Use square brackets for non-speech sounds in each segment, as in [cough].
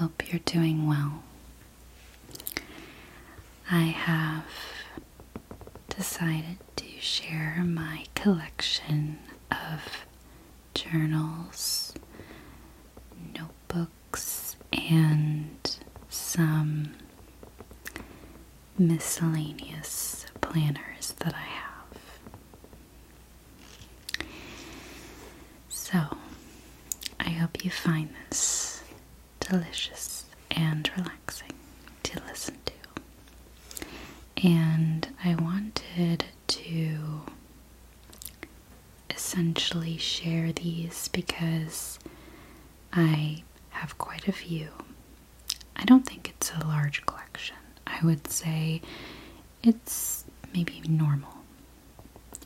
Hope you're doing well. I have decided to share my collection of journals, notebooks, and some miscellaneous planners that I have. So, I hope you find this delicious and relaxing to listen to. And I wanted to essentially share these because I have quite a few. I don't think it's a large collection. I would say it's maybe normal,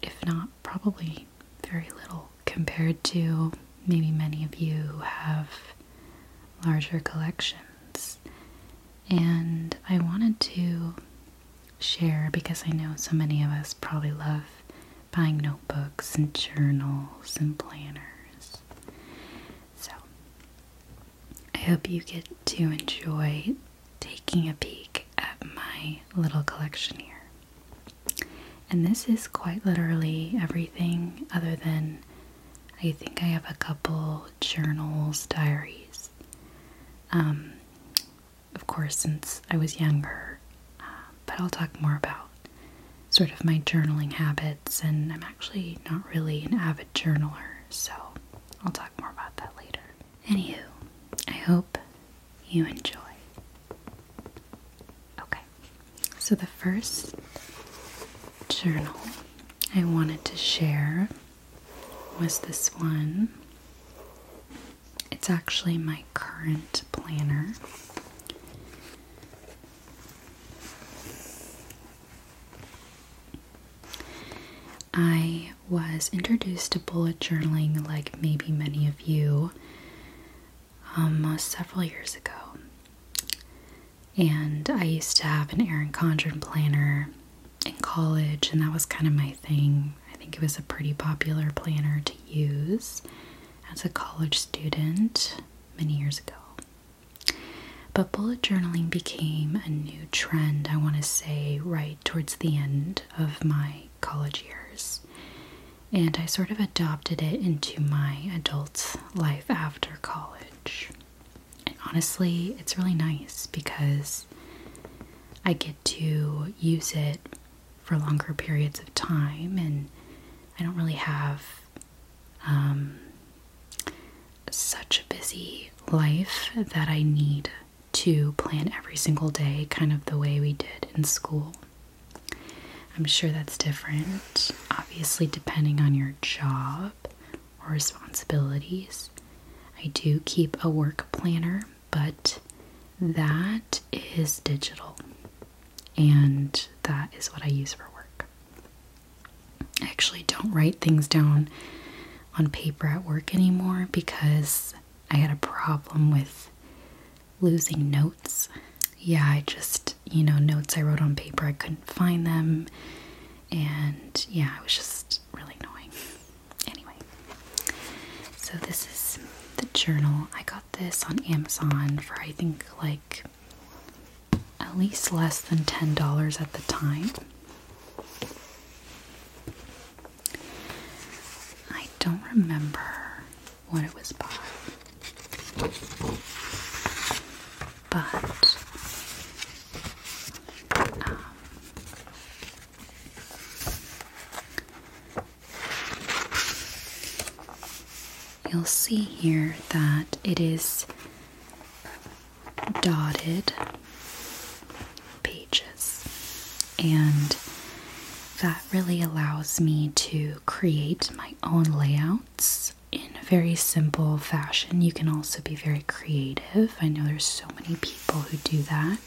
if not probably very little compared to maybe many of you who have larger collections. And I wanted to share because I know so many of us probably love buying notebooks and journals and planners. So I hope you get to enjoy taking a peek at my little collection here. And this is quite literally everything other than I think I have a couple journals, diaries. Um, of course, since I was younger, uh, but I'll talk more about sort of my journaling habits, and I'm actually not really an avid journaler, so I'll talk more about that later. Anywho, I hope you enjoy. Okay, so the first journal I wanted to share was this one. It's actually my current planner. I was introduced to bullet journaling, like maybe many of you, um, several years ago. And I used to have an Erin Condren planner in college, and that was kind of my thing. Think it was a pretty popular planner to use as a college student many years ago. But bullet journaling became a new trend, I want to say, right towards the end of my college years. And I sort of adopted it into my adult life after college. And honestly, it's really nice because I get to use it for longer periods of time and I don't really have um, such a busy life that I need to plan every single day, kind of the way we did in school. I'm sure that's different, obviously, depending on your job or responsibilities. I do keep a work planner, but that is digital, and that is what I use for. I actually don't write things down on paper at work anymore because I had a problem with losing notes. Yeah, I just, you know, notes I wrote on paper, I couldn't find them. And yeah, it was just really annoying. [laughs] Anyway, so this is the journal. I got this on Amazon for I think like at least less than $10 at the time. I don't remember what it was by. But um, you'll see here that it is dotted pages, and that really allows me to create my own layouts in a very simple fashion. You can also be very creative. I know there's so many people who do that,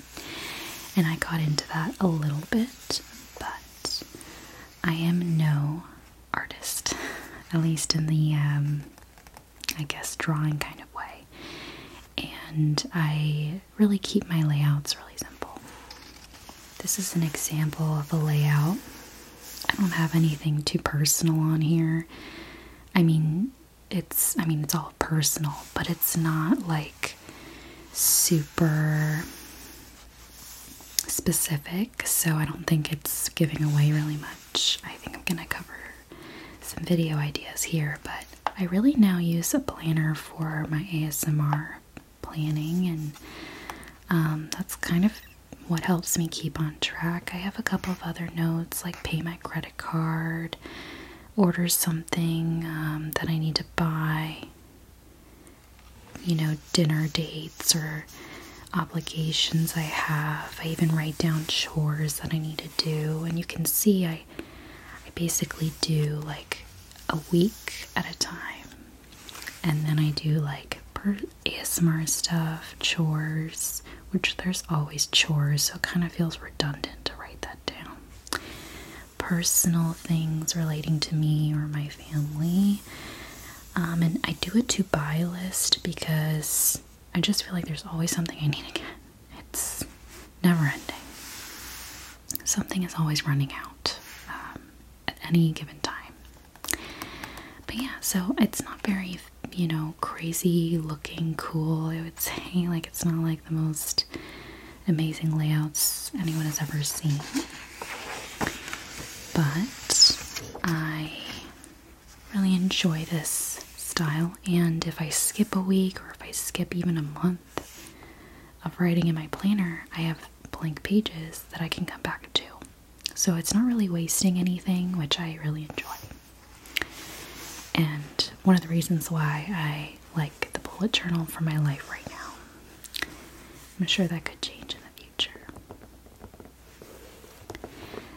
and I got into that a little bit, but I am no artist, [laughs] at least in the, um, I guess, drawing kind of way. And I really keep my layouts really simple. This is an example of a layout. Don't have anything too personal on here. I mean, it's I mean it's all personal, but it's not like super specific, so I don't think it's giving away really much. I think I'm gonna cover some video ideas here, but I really now use a planner for my ASMR planning, and um, that's kind of what helps me keep on track. I have a couple of other notes like pay my credit card, order something um, that I need to buy, you know, dinner dates or obligations I have. I even write down chores that I need to do, and you can see I I basically do like a week at a time, and then I do like per ASMR stuff, chores, which there's always chores, so it kind of feels redundant to write that down. Personal things relating to me or my family. Um, and I do a to buy list because I just feel like there's always something I need to get. It's never ending. Something is always running out um, at any given time. But yeah, so it's not very, you know, crazy looking cool. I would say, like, it's not like the most amazing layouts anyone has ever seen. But I really enjoy this style, and if I skip a week or if I skip even a month of writing in my planner, I have blank pages that I can come back to. So it's not really wasting anything, which I really enjoy. And one of the reasons why I like the bullet journal for my life right now. I'm sure that could change in the future.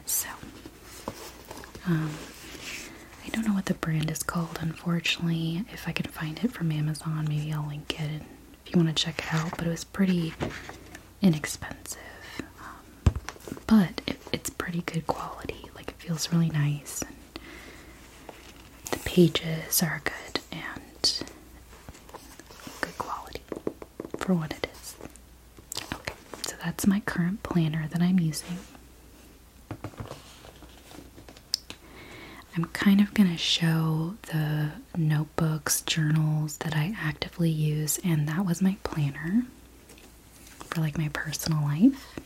So, um, I don't know what the brand is called, unfortunately. If I can find it from Amazon, maybe I'll link it if you want to check it out. But it was pretty inexpensive. Um, but it's pretty good quality. Like, it feels really nice. And the pages are good and good quality for what it is. Okay, so that's my current planner that I'm using. I'm kind of going to show the notebooks, journals that I actively use, and that was my planner for like my personal life.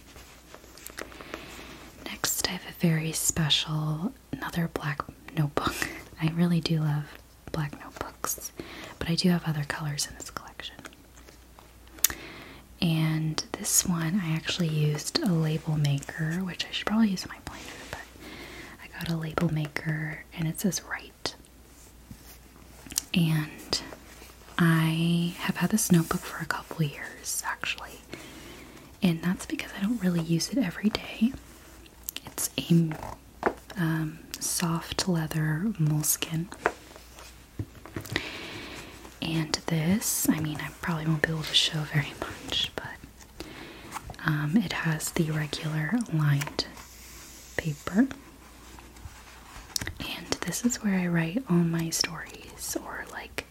Next, I have a very special, another black notebook. [laughs] I really do love black notebooks, but I do have other colors in this collection. And this one, I actually used a label maker, which I should probably use in my planner, but I got a label maker and it says right. And I have had this notebook for a couple years actually, and that's because I don't really use it every day. It's a um, soft leather Moleskine. And this, I mean, I probably won't be able to show very much, um, it has the regular lined paper. And this is where I write all my stories or like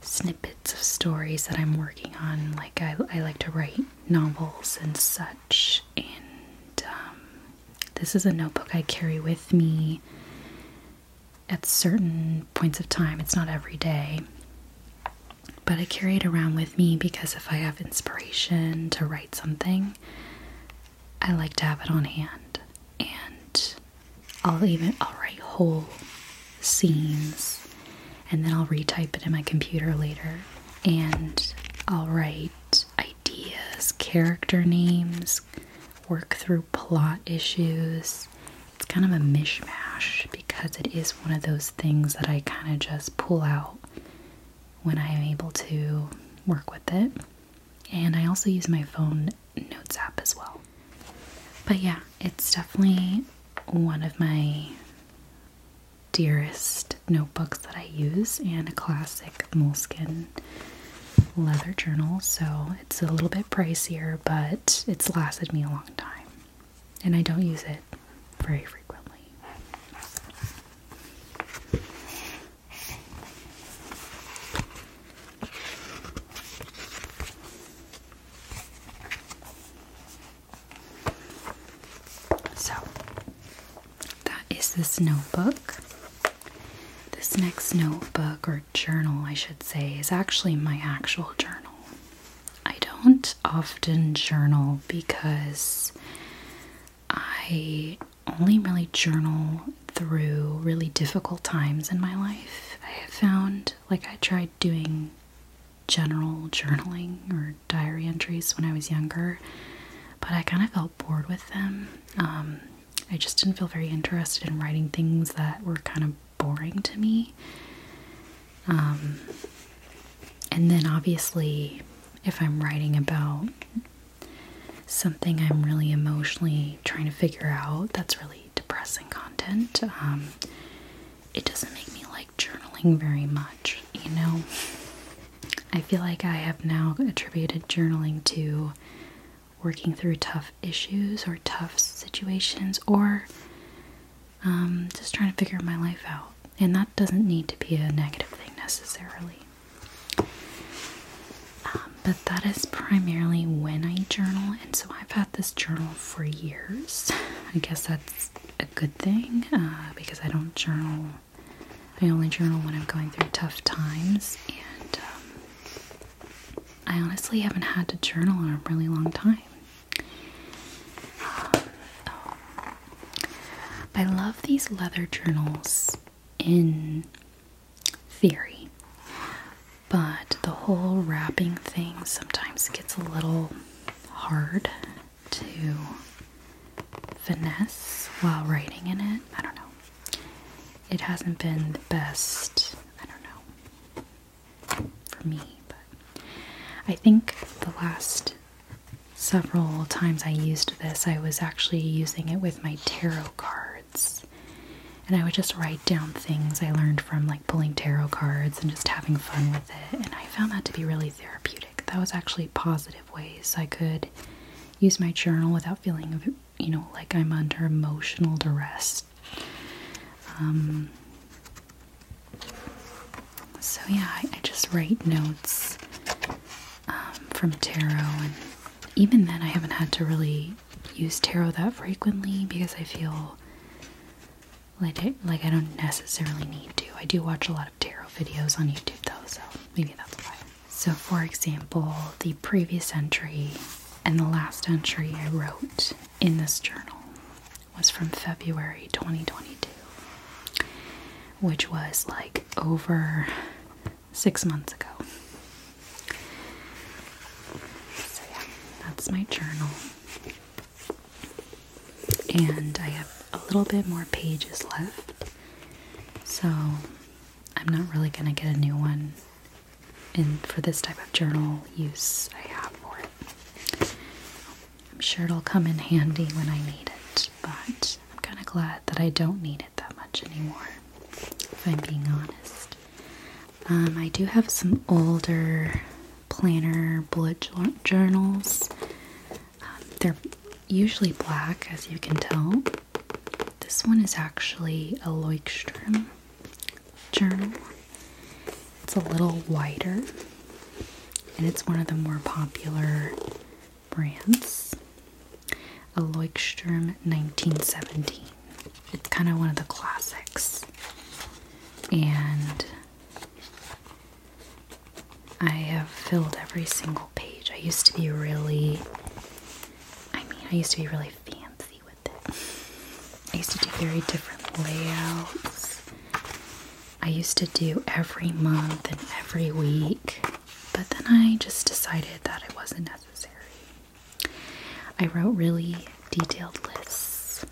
snippets of stories that I'm working on. Like, I, I like to write novels and such. And um, this is a notebook I carry with me at certain points of time. It's not every day. But I carry it around with me because if I have inspiration to write something, I like to have it on hand. And I'll even I'll write whole scenes and then I'll retype it in my computer later and I'll write ideas, character names, work through plot issues. It's kind of a mishmash because it is one of those things that I kind of just pull out when I am able to work with it. And I also use my phone notes app as well. But yeah, it's definitely one of my dearest notebooks that I use and a classic Moleskine leather journal. So it's a little bit pricier, but it's lasted me a long time. And I don't use it very frequently. So, that is this notebook. This next notebook, or journal, I should say, is actually my actual journal. I don't often journal because I only really journal through really difficult times in my life. I have found like I tried doing general journaling or diary entries when I was younger, but I kind of felt bored with them. Um, I just didn't feel very interested in writing things that were kind of boring to me. Um, and then obviously, if I'm writing about something I'm really emotionally trying to figure out, that's really depressing content. Um, it doesn't make me like journaling very much, you know? I feel like I have now attributed journaling to working through tough issues or tough situations or um, just trying to figure my life out. And that doesn't need to be a negative thing necessarily. Um, but that is primarily when I journal, and so I've had this journal for years. [laughs] I guess that's a good thing uh, because I don't journal. I only journal when I'm going through tough times, and um, I honestly haven't had to journal in a really long time. I love these leather journals in theory, but the whole wrapping thing sometimes gets a little hard to finesse while writing in it. I don't know. It hasn't been the best, I don't know, for me, but I think the last several times I used this, I was actually using it with my tarot cards. And I would just write down things I learned from like pulling tarot cards and just having fun with it. And I found that to be really therapeutic. That was actually positive ways I could use my journal without feeling, you know, like I'm under emotional duress. Um, so yeah, I, I just write notes um, from tarot, and even then, I haven't had to really use tarot that frequently because I feel like I, like I don't necessarily need to. I do watch a lot of tarot videos on YouTube though, so maybe that's why. So, for example, the previous entry and the last entry I wrote in this journal was from February 2022, which was like over six months ago. So, yeah, that's my journal. And I have a little bit more pages left. So, I'm not really going to get a new one in for this type of journal use I have for it. I'm sure it'll come in handy when I need it, but I'm kind of glad that I don't need it that much anymore, if I'm being honest. Um, I do have some older planner bullet journals. Um, they're usually black, as you can tell. This one is actually a Leuchtturm journal. It's a little wider, and it's one of the more popular brands. A Leuchtturm 1917. It's kind of one of the classics. And I have filled every single page. I used to be really, I mean, I used to be really. I used to do very different layouts. I used to do every month and every week, but then I just decided that it wasn't necessary. I wrote really detailed lists.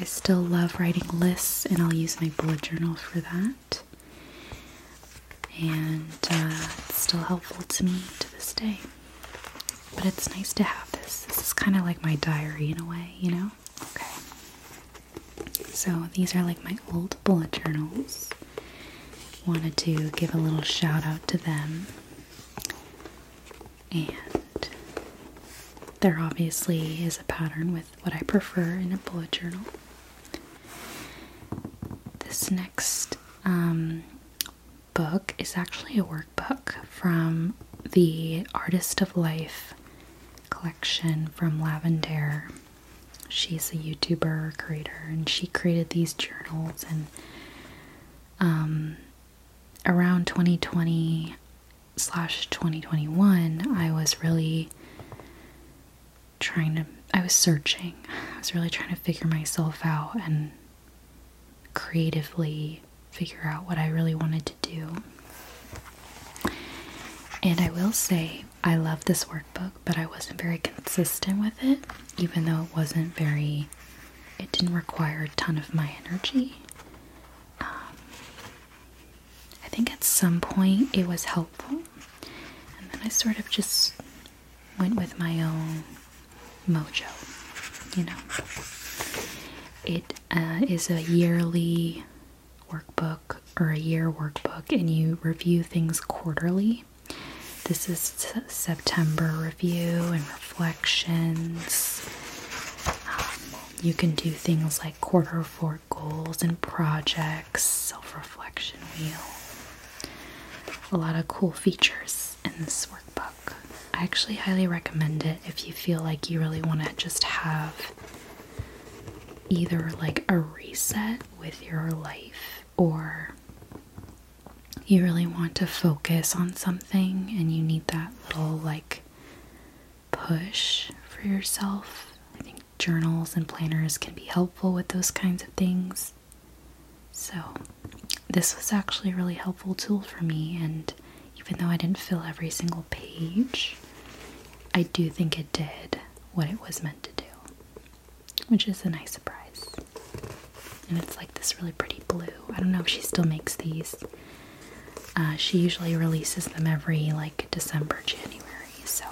I still love writing lists, and I'll use my bullet journal for that. And uh, it's still helpful to me to this day. But it's nice to have this. This is kind of like my diary in a way, you know? Okay. So these are like my old bullet journals. Wanted to give a little shout out to them. And there obviously is a pattern with what I prefer in a bullet journal. This next um, book is actually a workbook from the Artist of Life collection from Lavendaire. She's a YouTuber creator and she created these journals and um, around 2020 slash 2021, I was really trying to, I was searching. I was really trying to figure myself out and creatively figure out what I really wanted to do. And I will say, I love this workbook, but I wasn't very consistent with it, even though it wasn't very, it didn't require a ton of my energy. Um, I think at some point it was helpful, and then I sort of just went with my own mojo, you know. It uh, is a yearly workbook or a year workbook, and you review things quarterly. This is September review and reflections. Um, you can do things like quarter four goals and projects, self reflection wheel. A lot of cool features in this workbook. I actually highly recommend it if you feel like you really want to just have either like a reset with your life or you really want to focus on something and you need that little like push for yourself. I think journals and planners can be helpful with those kinds of things. So, this was actually a really helpful tool for me, and even though I didn't fill every single page, I do think it did what it was meant to do, which is a nice surprise. And it's like this really pretty blue. I don't know if she still makes these. Uh, she usually releases them every like December, January, so.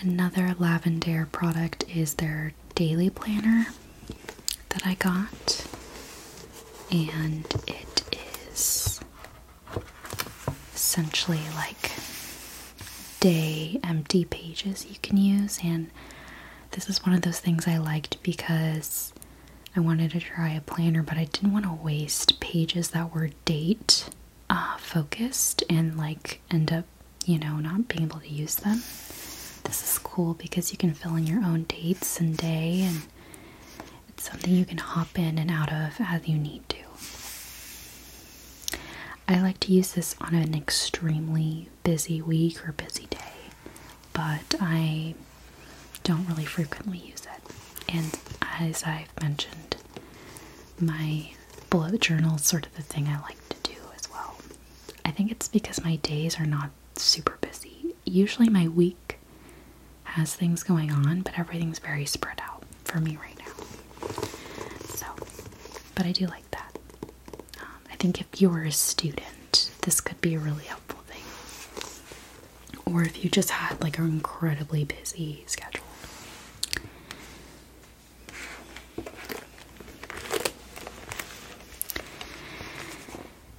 Another Lavendaire product is their daily planner that I got, and it is essentially like day empty pages you can use. And this is one of those things I liked because I wanted to try a planner, but I didn't want to waste pages that were date uh, focused and like end up, you know, not being able to use them. This is cool because you can fill in your own dates and day, and it's something you can hop in and out of as you need to. I like to use this on an extremely busy week or busy day, but I don't really frequently use it. And as I've mentioned, my bullet journal sort of the thing I like to do as well. I think it's because my days are not super busy. Usually my week has things going on, but everything's very spread out for me right now. So, but I do like that. Um, I think if you were a student, this could be a really helpful thing. Or if you just had like an incredibly busy schedule.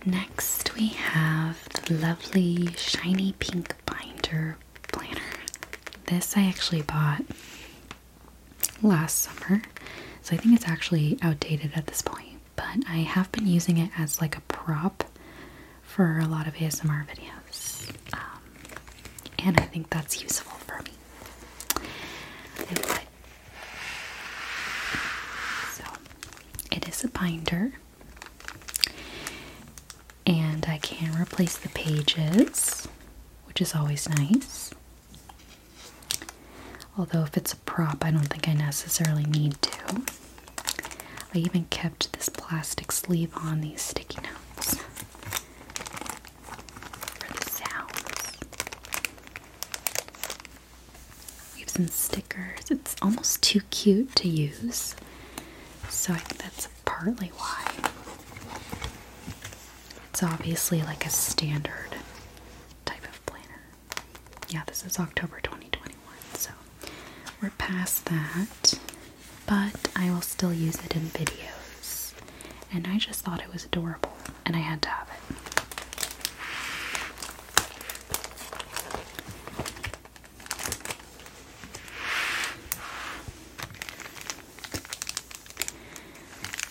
Next, we have the lovely shiny pink binder planner. This I actually bought last summer, so I think it's actually outdated at this point, but I have been using it as like a prop for a lot of ASMR videos, um, and I think that's useful for me. So, it is a binder, and I can replace the pages, which is always nice. Although, if it's a prop, I don't think I necessarily need to. I even kept this plastic sleeve on these sticky notes for the sounds. We have some stickers. It's almost too cute to use, so I think that's partly why. It's obviously like a standard type of planner. Yeah, this is October 2021, so we're past that, but I will still use it in videos. And I just thought it was adorable, and I had to have it.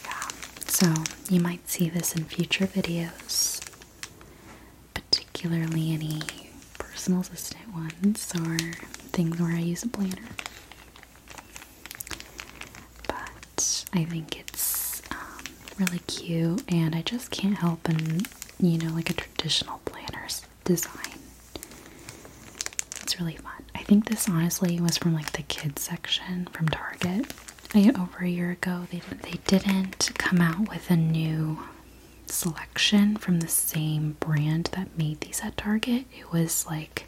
Yeah, so you might see this in future videos, particularly any personal assistant ones or things where I use a planner. But I think it's um, really cute, and I just can't help and you know like a traditional planner's design. It's really fun. I think this honestly was from like the kids section from Target. Over a year ago, they they didn't come out with a new selection from the same brand that made these at Target. It was like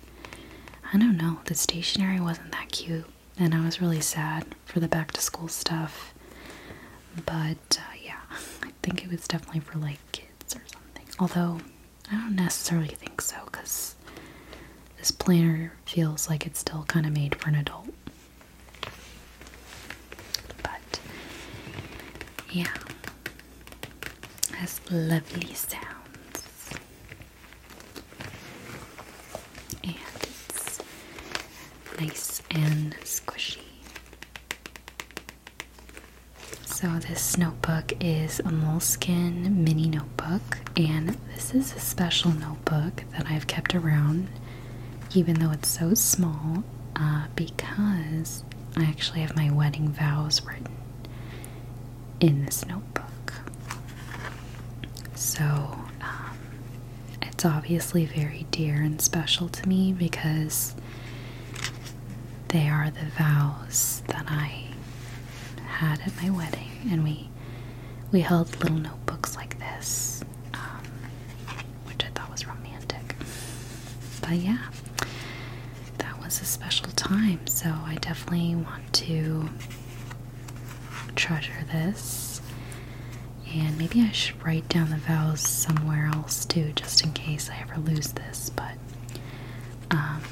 I don't know, the stationery wasn't that cute, and I was really sad for the back to school stuff. But uh, yeah, [laughs] I think it was definitely for like kids or something. Although I don't necessarily think so because this planner feels like it's still kind of made for an adult. But yeah, has lovely sounds, and it's nice and squishy. So, this notebook is a Moleskine mini notebook, and this is a special notebook that I've kept around, even though it's so small, uh, because I actually have my wedding vows written in this notebook. So, um, it's obviously very dear and special to me because they are the vows that I had at my wedding, and we we held little notebooks like this, um, which I thought was romantic. But yeah, that was a special time, so I definitely want to treasure this. And maybe I should write down the vows somewhere else too, just in case I ever lose this. But um,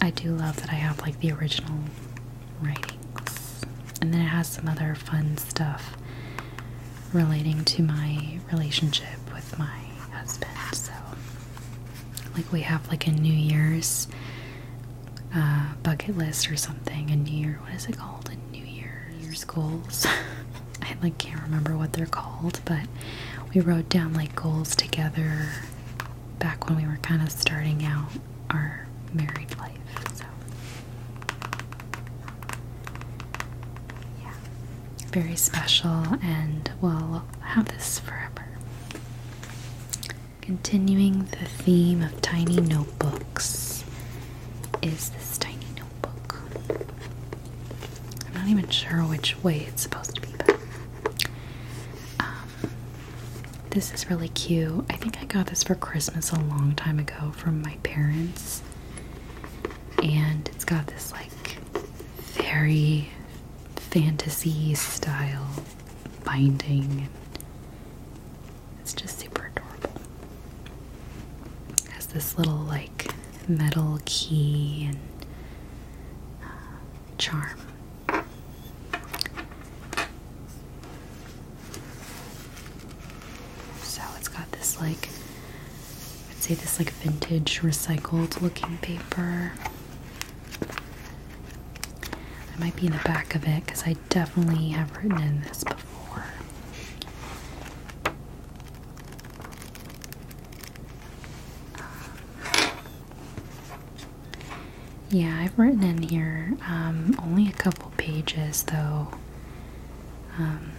I do love that I have like the original writings. And then it has some other fun stuff relating to my relationship with my husband. So, like, we have like a New Year's uh, bucket list or something. A New Year, what is it called? Goals. [laughs] I like can't remember what they're called, but we wrote down like goals together back when we were kind of starting out our married life. So yeah, very special, and we'll have this forever. Continuing the theme of tiny notebooks is this tiny notebook. I'm not even sure which way it's supposed to be, but um, this is really cute. I think I got this for Christmas a long time ago from my parents. And it's got this like very fantasy style binding. It's just super adorable. It has this little like metal key and uh, charm. So it's got like, I'd say this like vintage recycled looking paper. I might be in the back of it because I definitely have written in this before. Yeah, I've written in here um, only a couple pages though, um,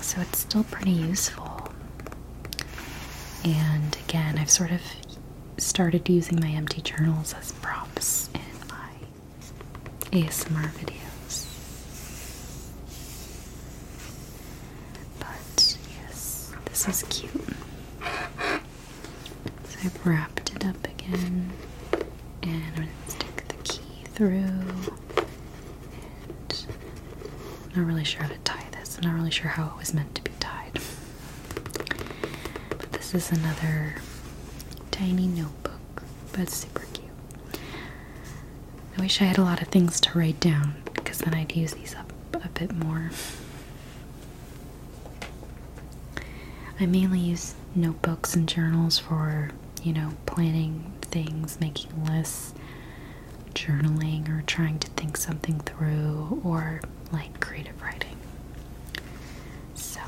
so it's still pretty useful. And again, I've sort of started using my empty journals as props in my ASMR videos. But yes, this is cute. So I've wrapped it up again and I'm going to stick the key through. And I'm not really sure how to tie this. I'm not really sure how it was meant to be this is another tiny notebook, but super cute. I wish I had a lot of things to write down because then I'd use these up a bit more. I mainly use notebooks and journals for, you know, planning things, making lists, journaling, or trying to think something through, or like creative writing. So,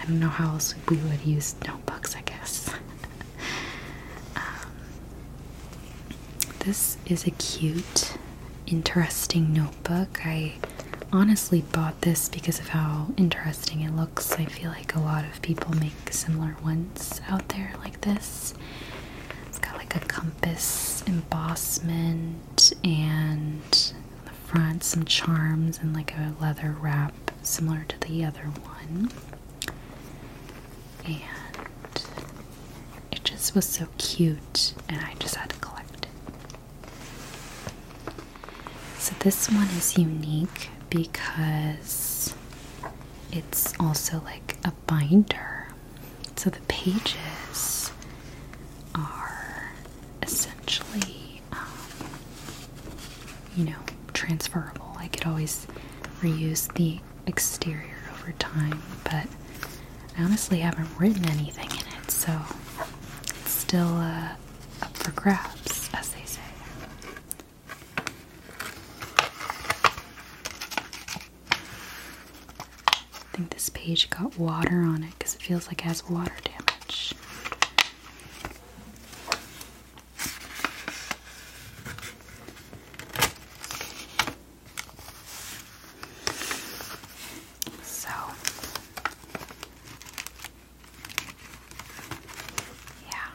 I don't know how else we would use notebooks, I guess. um, this is a cute, interesting notebook. I honestly bought this because of how interesting it looks. I feel like a lot of people make similar ones out there like this. It's got like a compass embossment and on the front some charms and like a leather wrap similar to the other one. And it just was so cute and I just had to collect it. This one is unique because it's also like a binder. So the pages are essentially, um, you know, transferable. I could always reuse the exterior over time, but I honestly haven't written anything in it, so it's still uh, up for grabs, as they say. I think this page got water on it because it feels like it has water damage. So, yeah.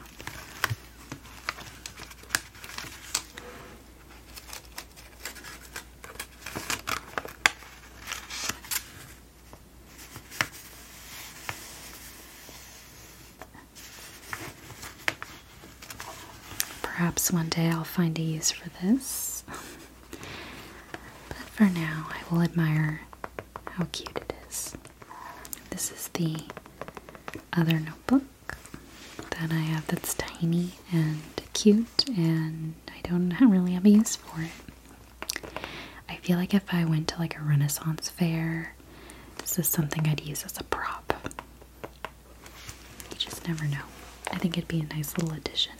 Perhaps one day Use for this. [laughs] but for now, I will admire how cute it is. This is the other notebook that I have that's tiny and cute, and I don't really have a use for it. I feel like if I went to like a Renaissance fair, this is something I'd use as a prop. You just never know. I think it'd be a nice little addition.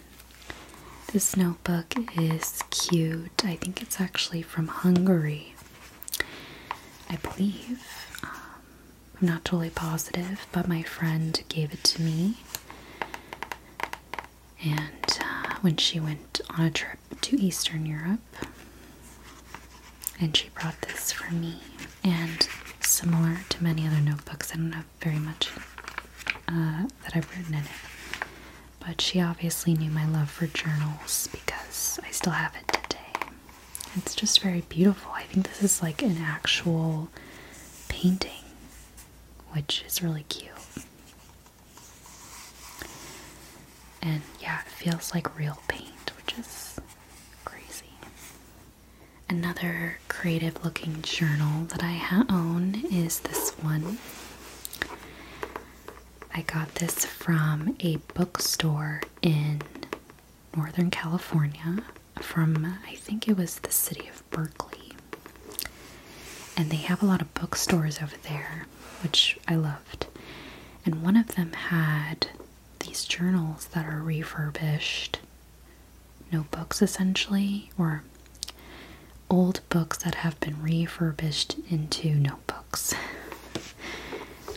This notebook is cute. I think it's actually from Hungary. I believe. Um, I'm not totally positive, but my friend gave it to me. And uh, when she went on a trip to Eastern Europe, and she brought this for me. And similar to many other notebooks, I don't have very much uh, that I've written in it. But she obviously knew my love for journals because I still have it today. It's just very beautiful. I think this is like an actual painting, which is really cute. And yeah, it feels like real paint, which is crazy. Another creative looking journal that I own is this one. I got this from a bookstore in Northern California from, I think it was the city of Berkeley. And they have a lot of bookstores over there, which I loved. And one of them had these journals that are refurbished notebooks essentially, or old books that have been refurbished into notebooks. [laughs]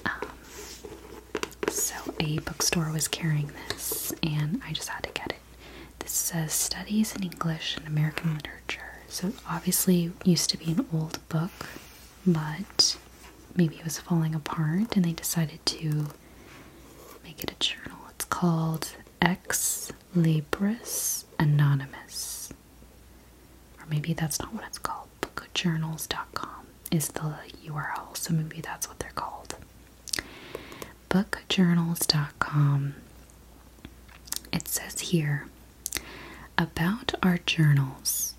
Um, so, a bookstore was carrying this, and I just had to get it. This says Studies in English and American Literature. So, it obviously used to be an old book, but maybe it was falling apart, and they decided to make it a journal. It's called Ex Libris Anonymous. Or maybe that's not what it's called. Bookjournals.com is the URL, so maybe that's what they're called. Bookjournals.com. It says here about our journals.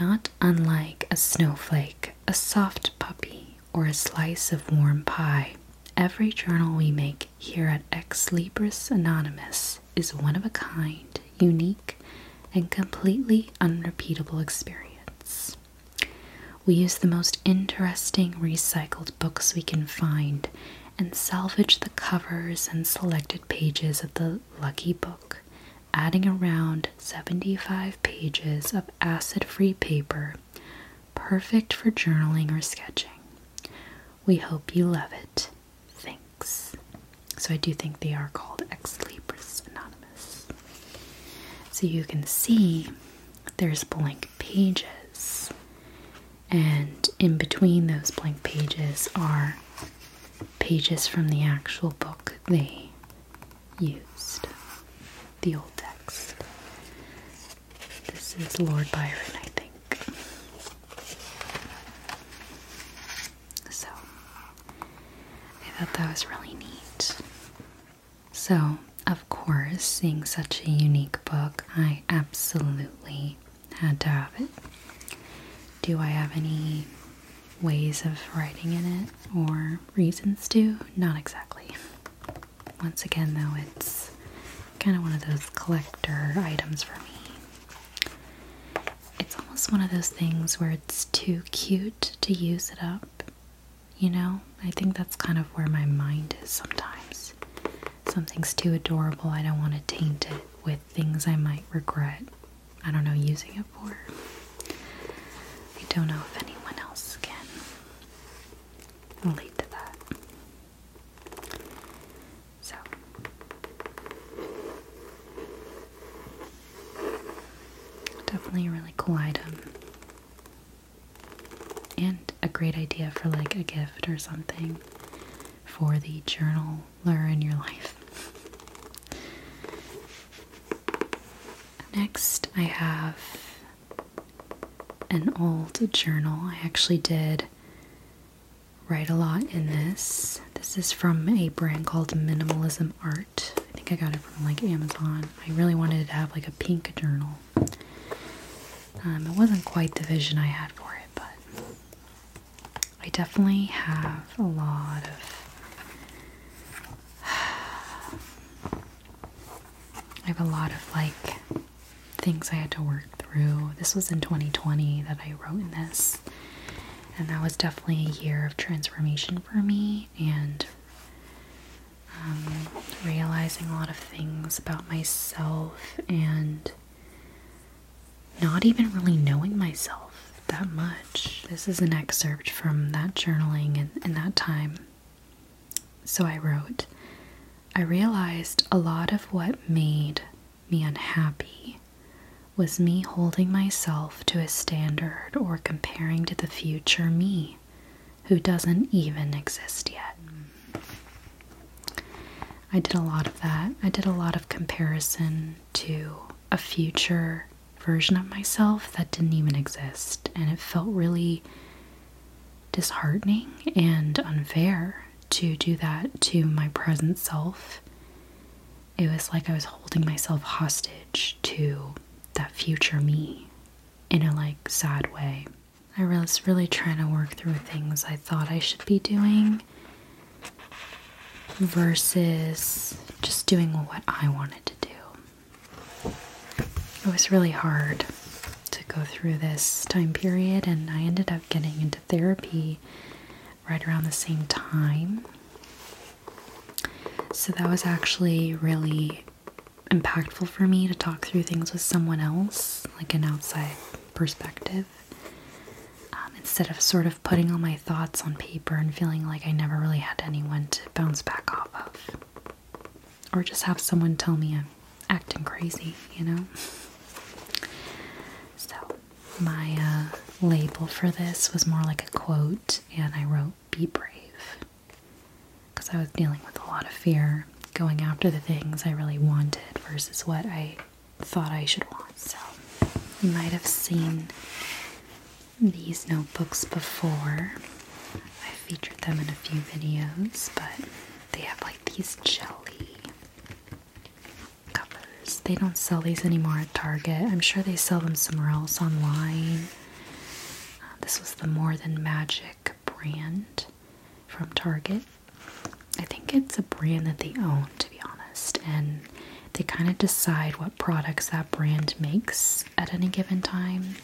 Not unlike a snowflake, a soft puppy, or a slice of warm pie, every journal we make here at Ex Libris Anonymous is one of a kind, unique, and completely unrepeatable experience. We use the most interesting recycled books we can find and salvage the covers and selected pages of the lucky book, adding around 75 pages of acid free paper, perfect for journaling or sketching. We hope you love it. Thanks. So, I do think they are called Ex Libris Anonymous. So, you can see there's blank pages And in between those blank pages are pages from the actual book they used, the old text. This is Lord Byron, I think. So, I thought that was really neat. So, of course, seeing such a unique book, I absolutely had to have it. Do I have any ways of writing in it or reasons to? Not exactly. Once again, though, it's kind of one of those collector items for me. It's almost one of those things where it's too cute to use it up. You know, I think that's kind of where my mind is sometimes. Something's too adorable, I don't want to taint it with things I might regret, I don't know, using it for. I don't know if anyone relate to that. So, definitely a really cool item. And a great idea for like a gift or something for the journaler in your [laughs] life. Next, I have an old journal. I actually did write a lot in this. This is from a brand called Minimalism Art. I think I got it from like Amazon. I really wanted to have like a pink journal. Um, it wasn't quite the vision I had for it, but I definitely have a lot of. [sighs] I have a lot of like things I had to work through. This was in 2020 that I wrote in this, and that was definitely a year of transformation for me and um, realizing a lot of things about myself and not even really knowing myself that much. This is an excerpt from that journaling in, in that time. So I wrote, I realized a lot of what made me unhappy was me holding myself to a standard or comparing to the future me who doesn't even exist yet. I did a lot of that. I did a lot of comparison to a future version of myself that didn't even exist, and it felt really disheartening and unfair to do that to my present self. It was like I was holding myself hostage to that future me in a like sad way. I was really trying to work through things I thought I should be doing versus just doing what I wanted to do. It was really hard to go through this time period, and I ended up getting into therapy right around the same time. So that was actually really impactful for me to talk through things with someone else, like an outside perspective, um, instead of sort of putting all my thoughts on paper and feeling like I never really had anyone to bounce back off of. Or just have someone tell me I'm acting crazy, you know? [laughs] So, my uh, label for this was more like a quote, and I wrote, Be brave. Because I was dealing with a lot of fear going after the things I really wanted versus what I thought I should want. So, you might have seen these notebooks before. I featured them in a few videos, but they have like these jelly covers. They don't sell these anymore at Target. I'm sure they sell them somewhere else online. Uh, this was the More Than Magic brand from Target. I think it's a brand that they own, to be honest, and they kind of decide what products that brand makes at any given time.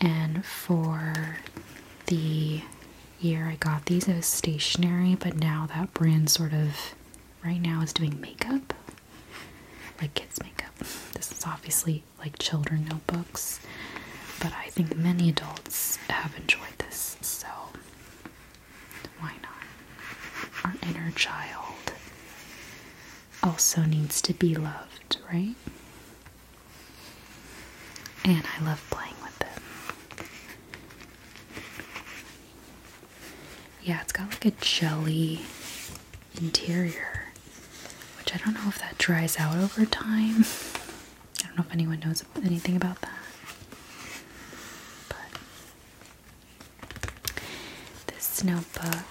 And for the year I got these, it was stationery, but now that brand sort of right now is doing makeup, like kids' makeup. This is obviously like children notebooks, but I think many adults have enjoyed this, so why not? Our inner child also needs to be loved, right? And I love playing with them. Yeah, it's got like a jelly interior, which I don't know if that dries out over time. I don't know if anyone knows anything about that. But this notebook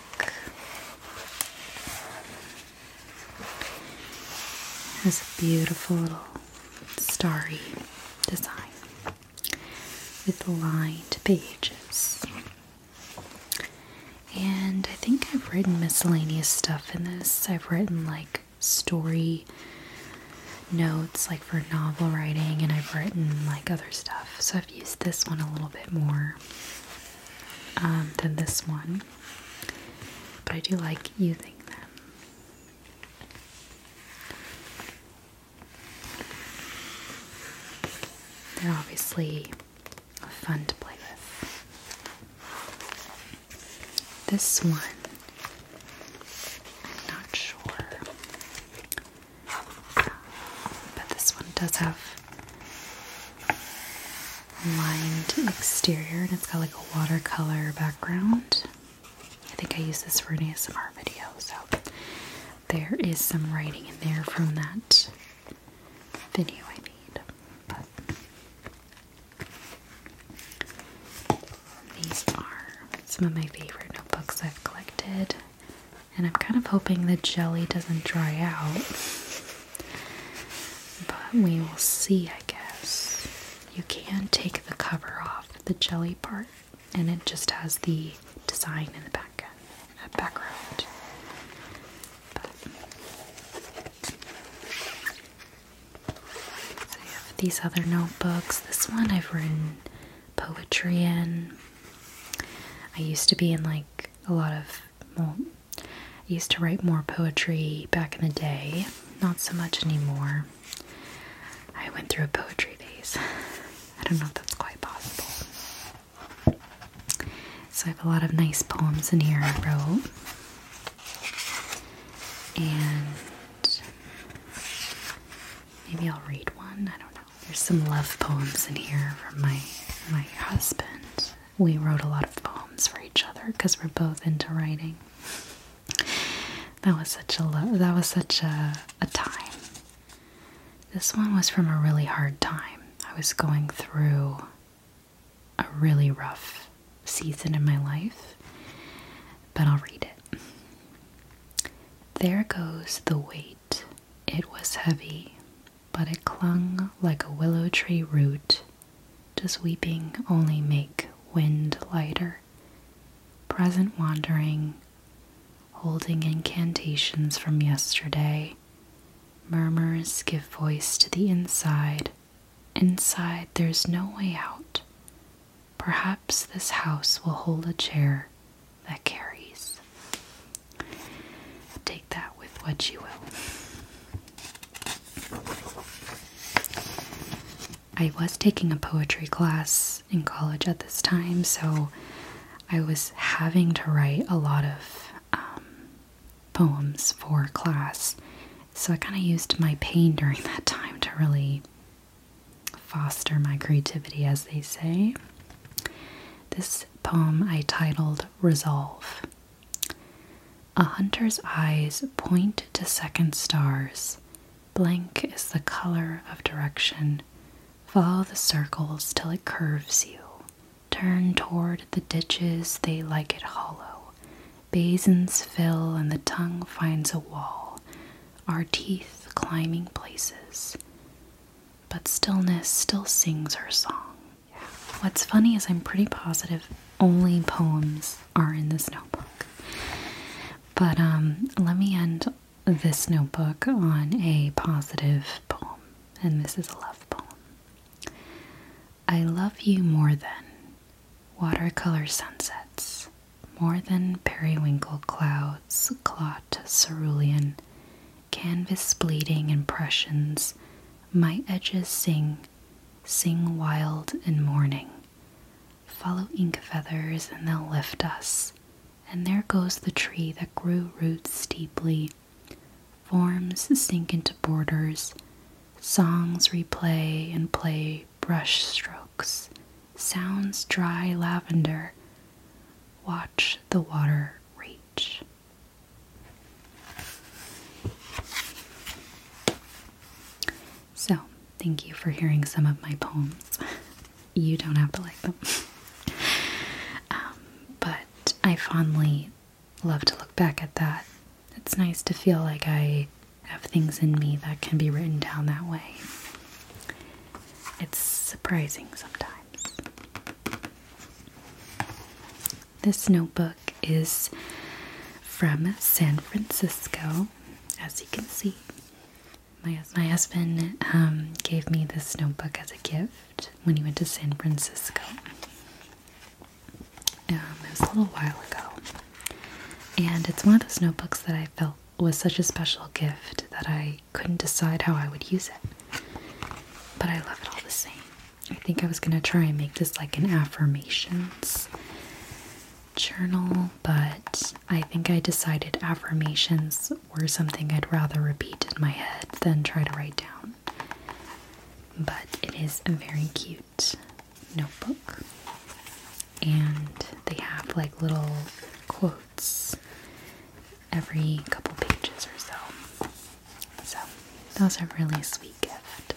has a beautiful little starry design with lined pages. And I think I've written miscellaneous stuff in this. I've written like story notes, like for novel writing, and I've written like other stuff. So I've used this one a little bit more um, than this one. But I do like using them. They're obviously fun to play with. This one, I'm not sure, but this one does have lined exterior and it's got like a watercolor background. I think I used this for an ASMR video, so there is some writing in there from that video I made. But these are some of my favorite notebooks I've collected, and I'm kind of hoping the jelly doesn't dry out. But we will see, I guess. You can take the cover off the jelly part, and it just has the design in the back uh, background. But I have these other notebooks. This one I've written poetry in. I used to be in like a lot of well, I used to write more poetry back in the day, not so much anymore. I went through a poetry phase. [laughs] I don't know if that's quite possible. So I have a lot of nice poems in here I wrote. And maybe I'll read one. I don't know. There's some love poems in here from my my husband. We wrote a lot of each other because we're both into writing. That was such a lo- that was such a, a time. This one was from a really hard time. I was going through a really rough season in my life, but I'll read it. There goes the weight. It was heavy, but it clung like a willow tree root. Does weeping only make wind lighter? Present wandering, holding incantations from yesterday. Murmurs give voice to the inside. Inside, there's no way out. Perhaps this house will hold a chair that carries. Take that with what you will. I was taking a poetry class in college at this time, so I was having to write a lot of um, poems for class. So I kind of used my pain during [laughs] that time to really foster my creativity, as they say. This poem I titled Resolve. A hunter's eyes point to second stars. Blank is the color of direction. Follow the circles till it curves you. Turn toward the ditches, they like it hollow. Basins fill and the tongue finds a wall. Our teeth climbing places. But stillness still sings her song. What's funny is I'm pretty positive only poems are in this notebook. But um, let me end this notebook on a positive poem, and this is a love poem. I love you more than watercolor sunsets, more than periwinkle clouds, clot cerulean, canvas bleeding impressions, my edges sing, sing wild in mourning. Follow ink feathers and they'll lift us. And there goes the tree that grew roots steeply. Forms sink into borders. Songs replay and play brush strokes. Sounds dry lavender. Watch the water reach. So, thank you for hearing some of my poems. [laughs] You don't have to like them. [laughs] Um, but I fondly love to look back at that. It's nice to feel like I have things in me that can be written down that way. It's surprising sometimes. This notebook is from San Francisco, as you can see. My, my husband um, gave me this notebook as a gift when he went to San Francisco. Um, it was a little while ago. And it's one of those notebooks that I felt was such a special gift that I couldn't decide how I would use it. But I love it all the same. I think I was going to try and make this like an affirmations journal, but I think I decided affirmations were something I'd rather repeat in my head than try to write down. But it is a very cute notebook, and they have like little quotes every couple pages or so. So, that was a really sweet gift.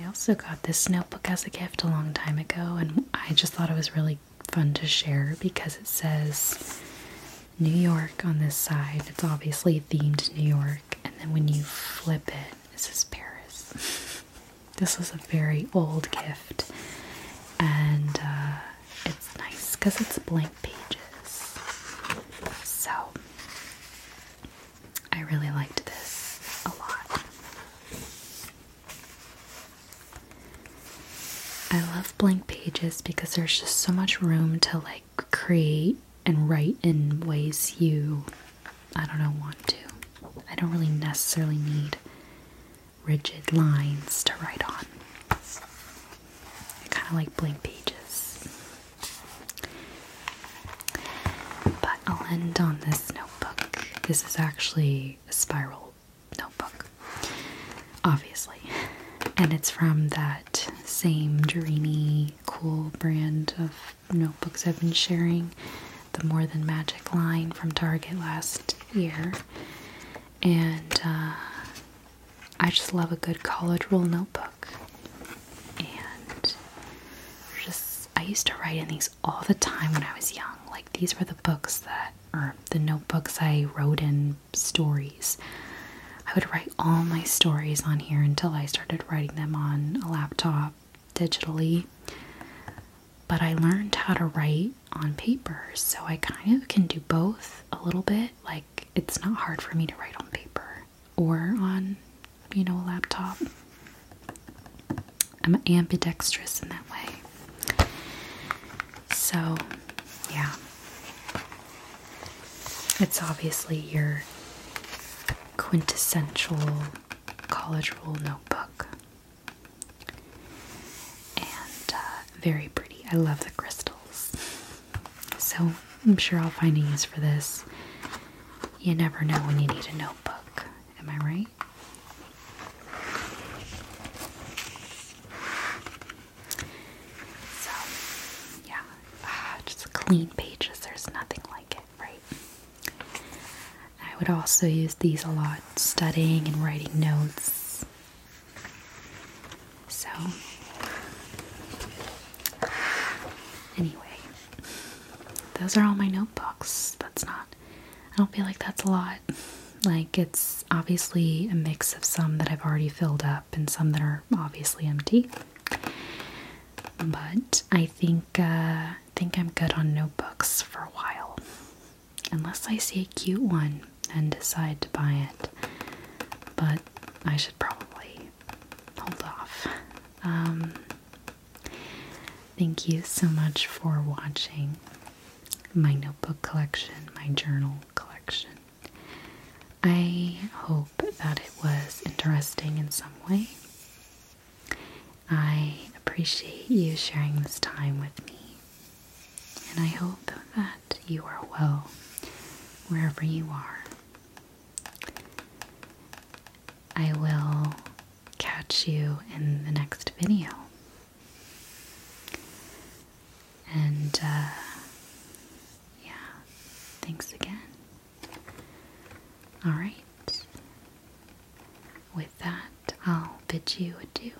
I also got this notebook as a gift a long time ago, and I just thought it was really fun to share because it says New York on this side. It's obviously themed New York, and then when you flip it, it says Paris. [laughs] This was a very old gift, and uh, it's nice because it's a blank pages. So, I really liked this a lot. I love because there's just so much room to like create and write in ways you, I don't know, want to. I don't really necessarily need rigid lines to write on. I kind of like blank pages. But I'll end on this notebook. This is actually a spiral notebook, obviously. And it's from that same dreamy, cool brand of notebooks I've been sharing, the More Than Magic line from Target last year. And uh, I just love a good college rule notebook. And just, I used to write in these all the time when I was young. Like, these were the books that, or the notebooks I wrote in stories. I would write all my stories on here until I started writing them on a laptop digitally. But I learned how to write on paper, so I kind of can do both a little bit. Like, it's not hard for me to write on paper or on, you know, a laptop. I'm ambidextrous in that way. So, yeah. It's obviously your quintessential college rule notebook. And uh, very pretty. I love the crystals. So I'm sure I'll find a use for this. You never know when you need a notebook. Am I right? So, yeah, ah, just clean pages. There's nothing like it, right? I would also use these a lot studying and writing notes. So, anyway, those are all my notebooks. That's not, I don't feel like that's a lot. Like, it's obviously a mix of some that I've already filled up and some that are obviously empty. But I think uh, think I'm good on notebooks for a while, unless I see a cute one and decide to buy it. But I should probably hold off. Um, thank you so much for watching my notebook collection, my journal collection. I hope that it was interesting in some way. I appreciate you sharing this time with me, and I hope that you are well wherever you are. I will catch you in the next video. And uh, yeah, thanks again. All right. With that, I'll bid you adieu.